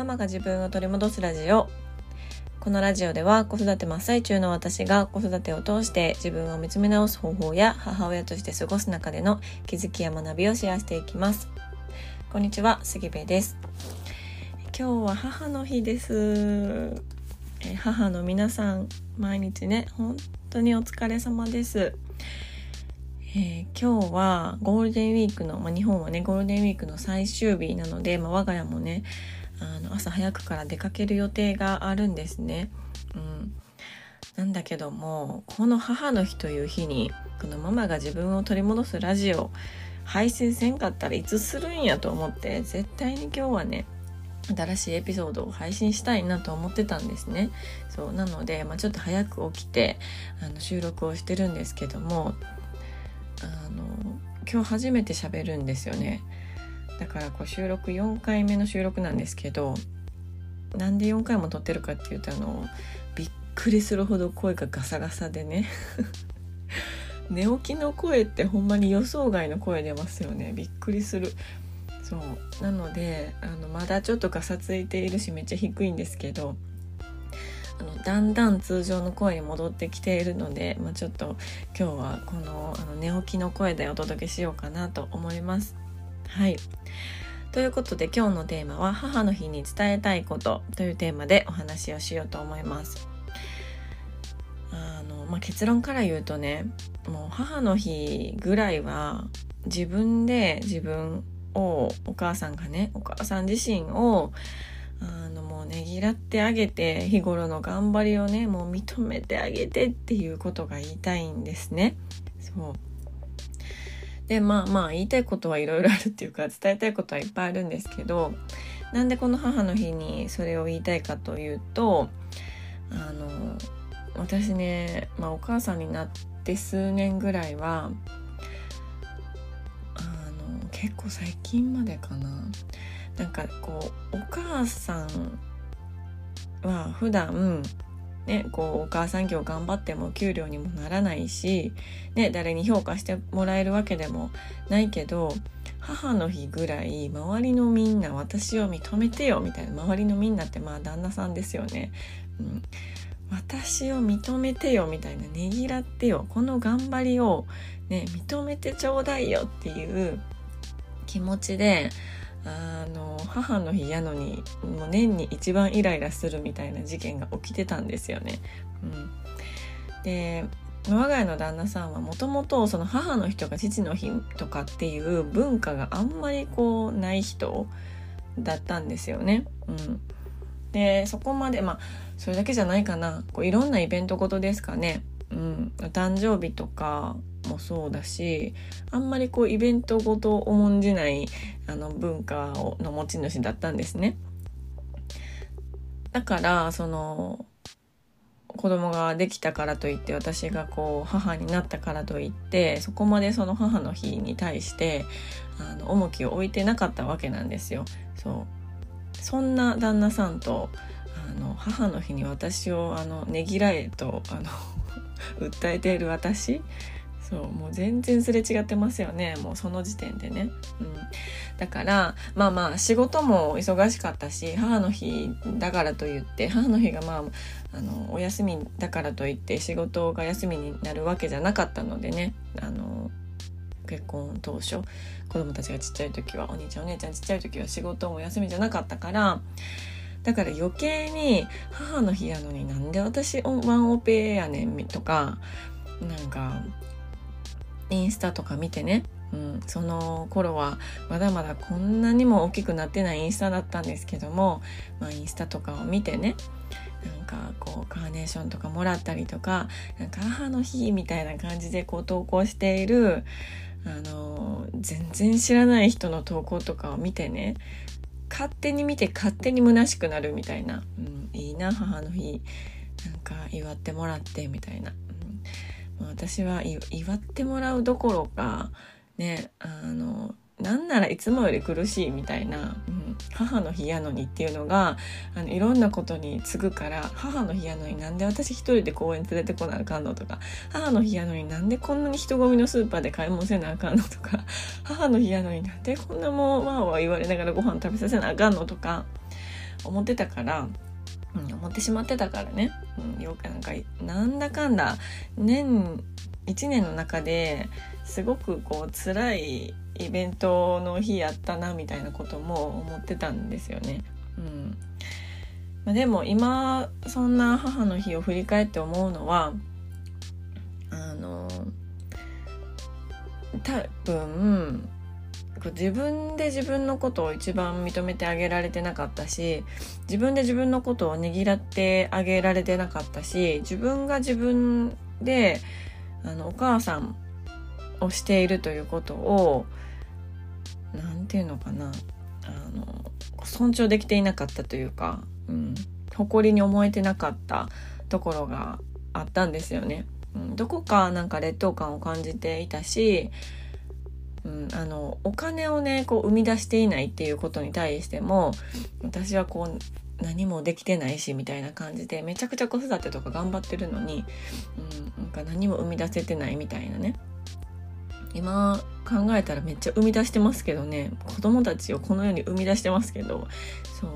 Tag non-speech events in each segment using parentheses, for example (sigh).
ママが自分を取り戻すラジオ。このラジオでは子育て真っ最中の私が子育てを通して自分を見つめ直す方法や母親として過ごす中での気づきや学びをシェアしていきます。こんにちは杉部です。今日は母の日です。母の皆さん毎日ね本当にお疲れ様です。えー、今日はゴールデンウィークの、まあ、日本はねゴールデンウィークの最終日なので、まあ、我が家もねあの朝早くから出かける予定があるんですね。うん、なんだけどもこの母の日という日にこのママが自分を取り戻すラジオ配信せんかったらいつするんやと思って絶対に今日はね新しいエピソードを配信したいなと思ってたんですね。そうなので、まあ、ちょっと早く起きてあの収録をしてるんですけどもあの今日初めて喋るんですよね。だからこう収録4回目の収録なんですけどなんで4回も撮ってるかっていうとあのびっくりするほど声がガサガサでね。(laughs) 寝起きの声ってほんまに予想外の声出ますよね。びっくりする。そう。なのであのまだちょっとガサついているしめっちゃ低いんですけどあのだんだん通常の声に戻ってきているので、まあ、ちょっと今日はこのあの寝起きの声でお届けしようかなと思います。はいということで今日のテーマは母の日に伝えたいことというテーマでお話をしようと思います。あの、まあ、結論から言うとねもう母の日ぐらいは自分で自分をお母さんがねお母さん自身をあのもうねぎらってあげて日頃の頑張りをねもう認めてあげてっていうことが言いたいんですね。そうでまあまあ言いたいことはいろいろあるっていうか伝えたいことはいっぱいあるんですけどなんでこの母の日にそれを言いたいかというとあの私ね、まあ、お母さんになって数年ぐらいはあの結構最近までかな。なんかこうお母さんは普段ね、こうお母さん業頑張っても給料にもならないし、ね、誰に評価してもらえるわけでもないけど母の日ぐらい周りのみんな私を認めてよみたいな周りのみんなってまあ旦那さんですよね。うん、私を認めてよみたいなねぎらってよこの頑張りを、ね、認めてちょうだいよっていう気持ちであの母の日やのにもう年に一番イライラするみたいな事件が起きてたんですよね。うん、で我が家の旦那さんはもともとその母の日とか父の日とかっていう文化があんまりこうない人だったんですよね。うん、でそこまでまあそれだけじゃないかなこういろんなイベントごとですかね。うん、お誕生日とかもそうだしあんまりこうイベントごと重んじないあの文化をの持ち主だったんですね。だからその子供ができたからといって私がこう母になったからといってそこまでその母の日に対してあの重きを置いてなかったわけなんですよ。そうそんな旦那さんとあの母の日に私をあのねぎらえとあの訴えている私。そうもう全然すれ違ってますよね。もうその時点でね、うん、だからまあまあ仕事も忙しかったし母の日だからといって母の日がまああのお休みだからといって仕事が休みになるわけじゃなかったのでね。あの結婚当初子供たちがちっちゃい時はお兄ちゃんお姉ちゃんちっちゃい時は仕事も休みじゃなかったからだから余計に母の日やのになんで私ワンオペやねんとかなんかインスタとか見てね、うん、その頃はまだまだこんなにも大きくなってないインスタだったんですけども、まあ、インスタとかを見てね。なんかこうカーネーションとかもらったりとかなんか母の日みたいな感じでこう投稿しているあの全然知らない人の投稿とかを見てね。勝手に見て勝手に虚しくなるみたいな、うん、いいな母の日。なんか祝ってもらってみたいな。うん。私は祝ってもらうどころかねあのなんならいつもより苦しいみたいな、うん、母の日やのにっていうのがあのいろんなことに次ぐから母の日やのになんで私一人で公園連れてこなあかんのとか母の日やのになんでこんなに人混みのスーパーで買い物せなあかんのとか (laughs) 母の日やのになんでこんなもんわーわー言われながらご飯食べさせなあかんのとか思ってたからうん、思ってしまってたからね、うん、よくなんかなんだかんだ年1年の中ですごくこう辛いイベントの日やったなみたいなことも思ってたんですよね。うんまあ、でも今そんな母の日を振り返って思うのはあの多分自分で自分のことを一番認めてあげられてなかったし自分で自分のことをねぎらってあげられてなかったし自分が自分であのお母さんをしているということを何て言うのかな。あの尊重できていなかったというか、うん、誇りに思えてなかったところがあったんですよね。うん、どこかなんか劣等感を感じていたし、うん、あのお金をねこう生み出していないっていうことに対しても私はこう何もできてないしみたいな感じでめちゃくちゃ子育てとか頑張ってるのに、うん、なんか何も生み出せてないみたいなね。今考えたらめっちゃ生み出してますけどね。子供たちをこのように生み出してますけど。そう。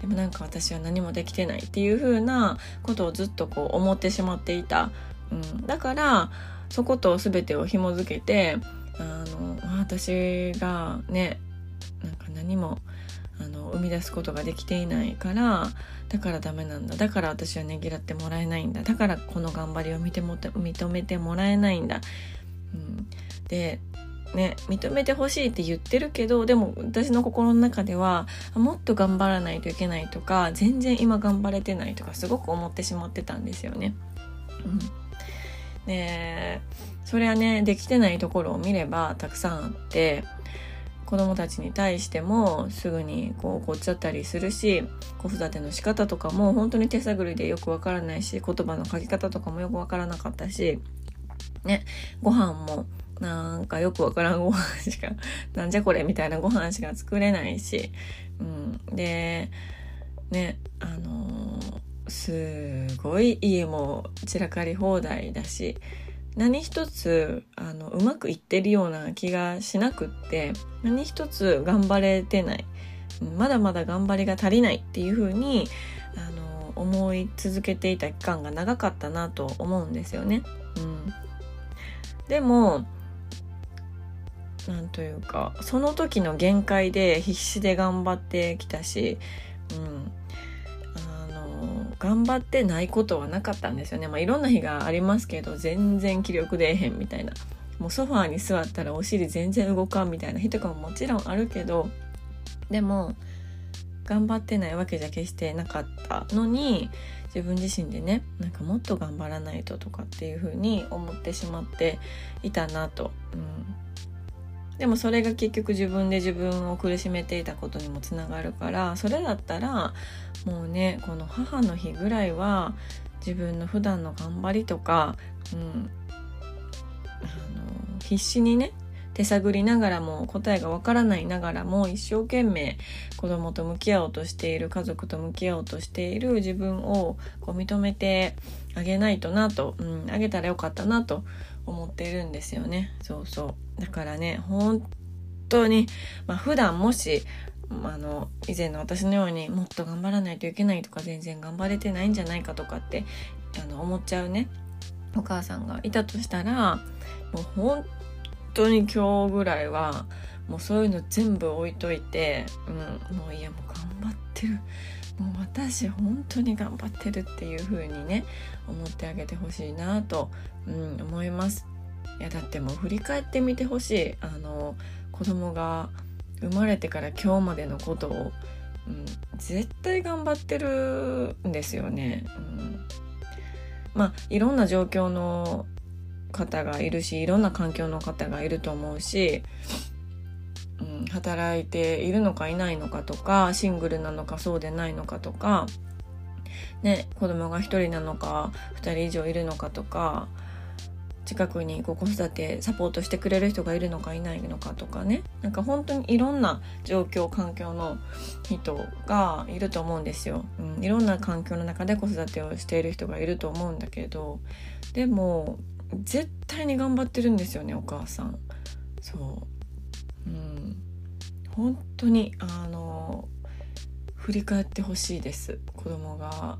でもなんか私は何もできてないっていう風なことをずっとこう思ってしまっていた、うん、だからそこと全てを紐づけてあの私がねなんか何もあの生み出すことができていないからだからダメなんだ。だから私はねぎらってもらえないんだ。だからこの頑張りを見ても認めてもらえないんだ、でね認めてほしいって言ってるけどでも私の心の中ではもっと頑張らないといけないとか全然今頑張れてないとかすごく思ってしまってたんですよね。うん、でそれはねできてないところを見ればたくさんあって子供たちに対してもすぐにこう怒っちゃったりするし子育ての仕方とかも本当に手探りでよくわからないし言葉の書き方とかもよくわからなかったしねご飯もなんかよくわからんご飯しか、(laughs) なんじゃこれみたいなご飯しか作れないし、うん。で、ね、あのー、すごい家も散らかり放題だし、何一つあのうまくいってるような気がしなくって何一つ頑張れてないまだまだ頑張りが足りないっていうふうにあの思い続けていた期間が長かったなと思うんですよね。うん、でもなんというかその時の限界で必死で頑張ってきたし、うん、あの頑張ってないことはなかったんですよね、まあ、いろんな日がありますけど全然気力出えへんみたいな。もうソファーに座ったらお尻全然動かんみたいな日とかももちろんあるけどでも頑張ってないわけじゃ決してなかったのに自分自身でねなんかもっと頑張らないととかっていう風に思ってしまっていたなと、うん、でもそれが結局自分で自分を苦しめていたことにもつながるからそれだったらもうねこの母の日ぐらいは自分の普段の頑張りとか、うん、あの必死にね手探りながらも答えがわからないながらも一生懸命子供と向き合おうとしている家族と向き合おうとしている自分をこう認めてあげないとなと、うん、あげたらよかったなと思ってるんですよね。そうそう。だからね本当に、まあ、普段もしあの以前の私のようにもっと頑張らないといけないとか全然頑張れてないんじゃないかとかってあの思っちゃうねお母さんがいたとしたらもう本当に今日ぐらいはもうそういうの全部置いといて、うん、もういやもう頑張ってる。もう私本当に頑張ってるっていう風にね思ってあげてほしいなと、うん、思います。いやだってもう振り返ってみてほしい。あの子供が生まれてから今日までのことを、うん、絶対頑張ってるんですよね、うん、まあいろんな状況の方がいるしいろんな環境の方がいると思うし働いているのかいないのかとかシングルなのかそうでないのかとか、ね、子供が1人なのか2人以上いるのかとか近くに子育てサポートしてくれる人がいるのかいないのかとかね。なんか本当にいろんな状況環境の人がいると思うんですよ、うん、いろんな環境の中で子育てをしている人がいると思うんだけどでも絶対に頑張ってるんですよねお母さん。そう。本当にあの振り返ってほしいです。子供が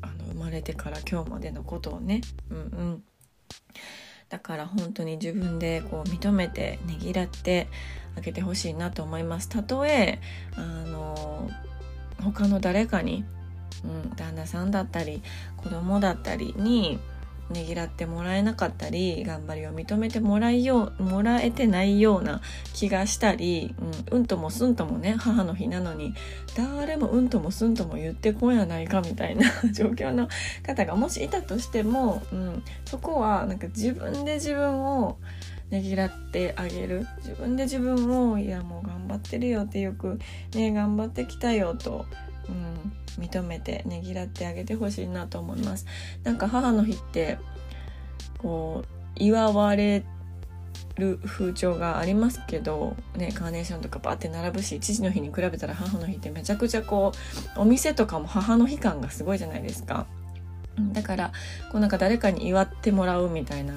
あの生まれてから今日までのことをね。うんうん。だから本当に自分でこう認めてねぎらってあげてほしいなと思います。たとえあの他の誰かに、うん、旦那さんだったり子供だったりにねぎらってもらえなかったり頑張りを認めてもらいようもらえてないような気がしたり、うん、うんともすんともね母の日なのに誰もうんともすんとも言ってこんやないかみたいな (laughs) 状況の方がもしいたとしても、うん、そこはなんか自分で自分をねぎらってあげる。自分で自分をいやもう頑張ってるよってよくね頑張ってきたよと、うん、認めてねぎらってあげてほしいなと思いますなんか母の日ってこう祝われる風潮がありますけど、ね、カーネーションとかバーって並ぶし父の日に比べたら母の日ってめちゃくちゃこうお店とかも母の日感がすごいじゃないですか。だからこうなんか誰かに祝ってもらうみたいな、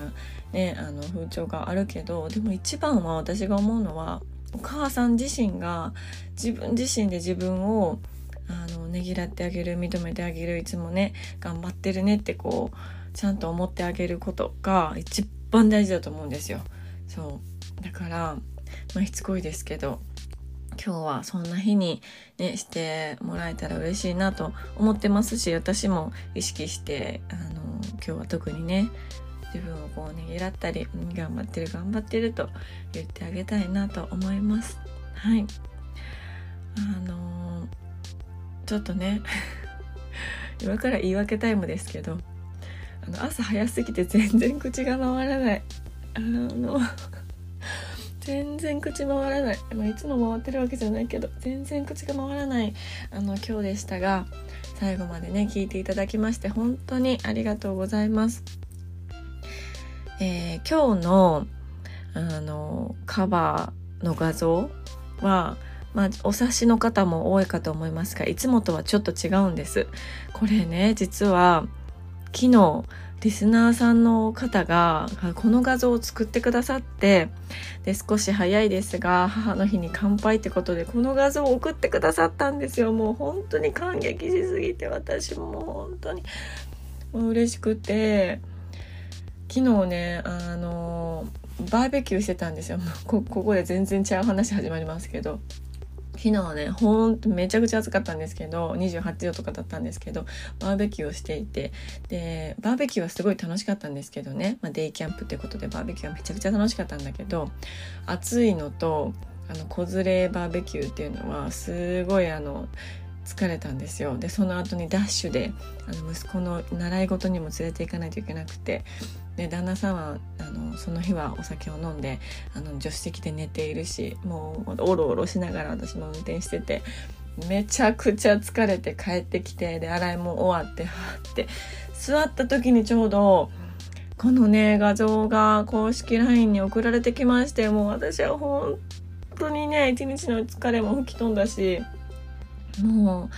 ね、あの風潮があるけどでも一番は私が思うのはお母さん自身が自分自身で自分をあのねぎらってあげる認めてあげるいつもね頑張ってるねってこうちゃんと思ってあげることが一番大事だと思うんですよ。そうだから、まあ、しつこいですけど今日はそんな日に、ね、してもらえたら嬉しいなと思ってますし私も意識してあの今日は特にね自分をこうねぎらったり頑張ってる頑張ってると言ってあげたいなと思います。はいあのちょっとね。(laughs) 今から言い訳タイムですけど。あの朝早すぎて全然口が回らない。あの (laughs) 全然口回らない、まあ、いつも回ってるわけじゃないけど全然口が回らないあの今日でしたが最後までね聞いていただきまして本当にありがとうございます。えー、今日のあのカバーの画像はまあ、お察しの方も多いかと思いますがいつもとはちょっと違うんです。これね実は昨日リスナーさんの方がこの画像を作ってくださってで少し早いですが母の日に乾杯ってことでこの画像を送ってくださったんですよ。もう本当に感激しすぎて私も本当にもう嬉しくて。昨日ねあのバーベキューしてたんですよ。ここで全然違う話始まりますけど。昨日はねほんとめちゃくちゃ暑かったんですけど28度とかだったんですけどバーベキューをしていてでバーベキューはすごい楽しかったんですけどね、まあ、デイキャンプってことでバーベキューはめちゃくちゃ楽しかったんだけど暑いのとあの子連れバーベキューっていうのはすごいあの疲れたんですよ。でその後にダッシュであの息子の習い事にも連れて行かないといけなくてで旦那さんはあのその日はお酒を飲んであの助手席で寝ているしもうおろおろしながら私も運転しててめちゃくちゃ疲れて帰ってきてで洗いも終わってはって座った時にちょうどこのね画像が公式 LINE に送られてきましてもう私は本当にね一日の疲れも吹き飛んだしもう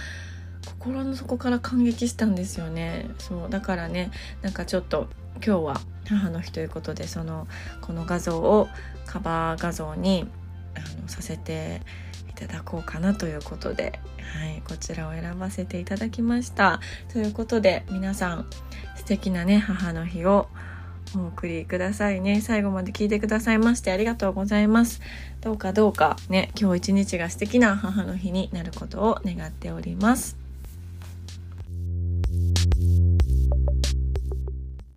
心の底から感激したんですよね。そうだからねなんかちょっと今日は母の日ということでそのこの画像をカバー画像にあのさせていただこうかなということで、はい、こちらを選ばせていただきました。ということで皆さん素敵なね母の日をお送りくださいね。最後まで聞いてくださいましてありがとうございます。どうかどうかね今日一日が素敵な母の日になることを願っております。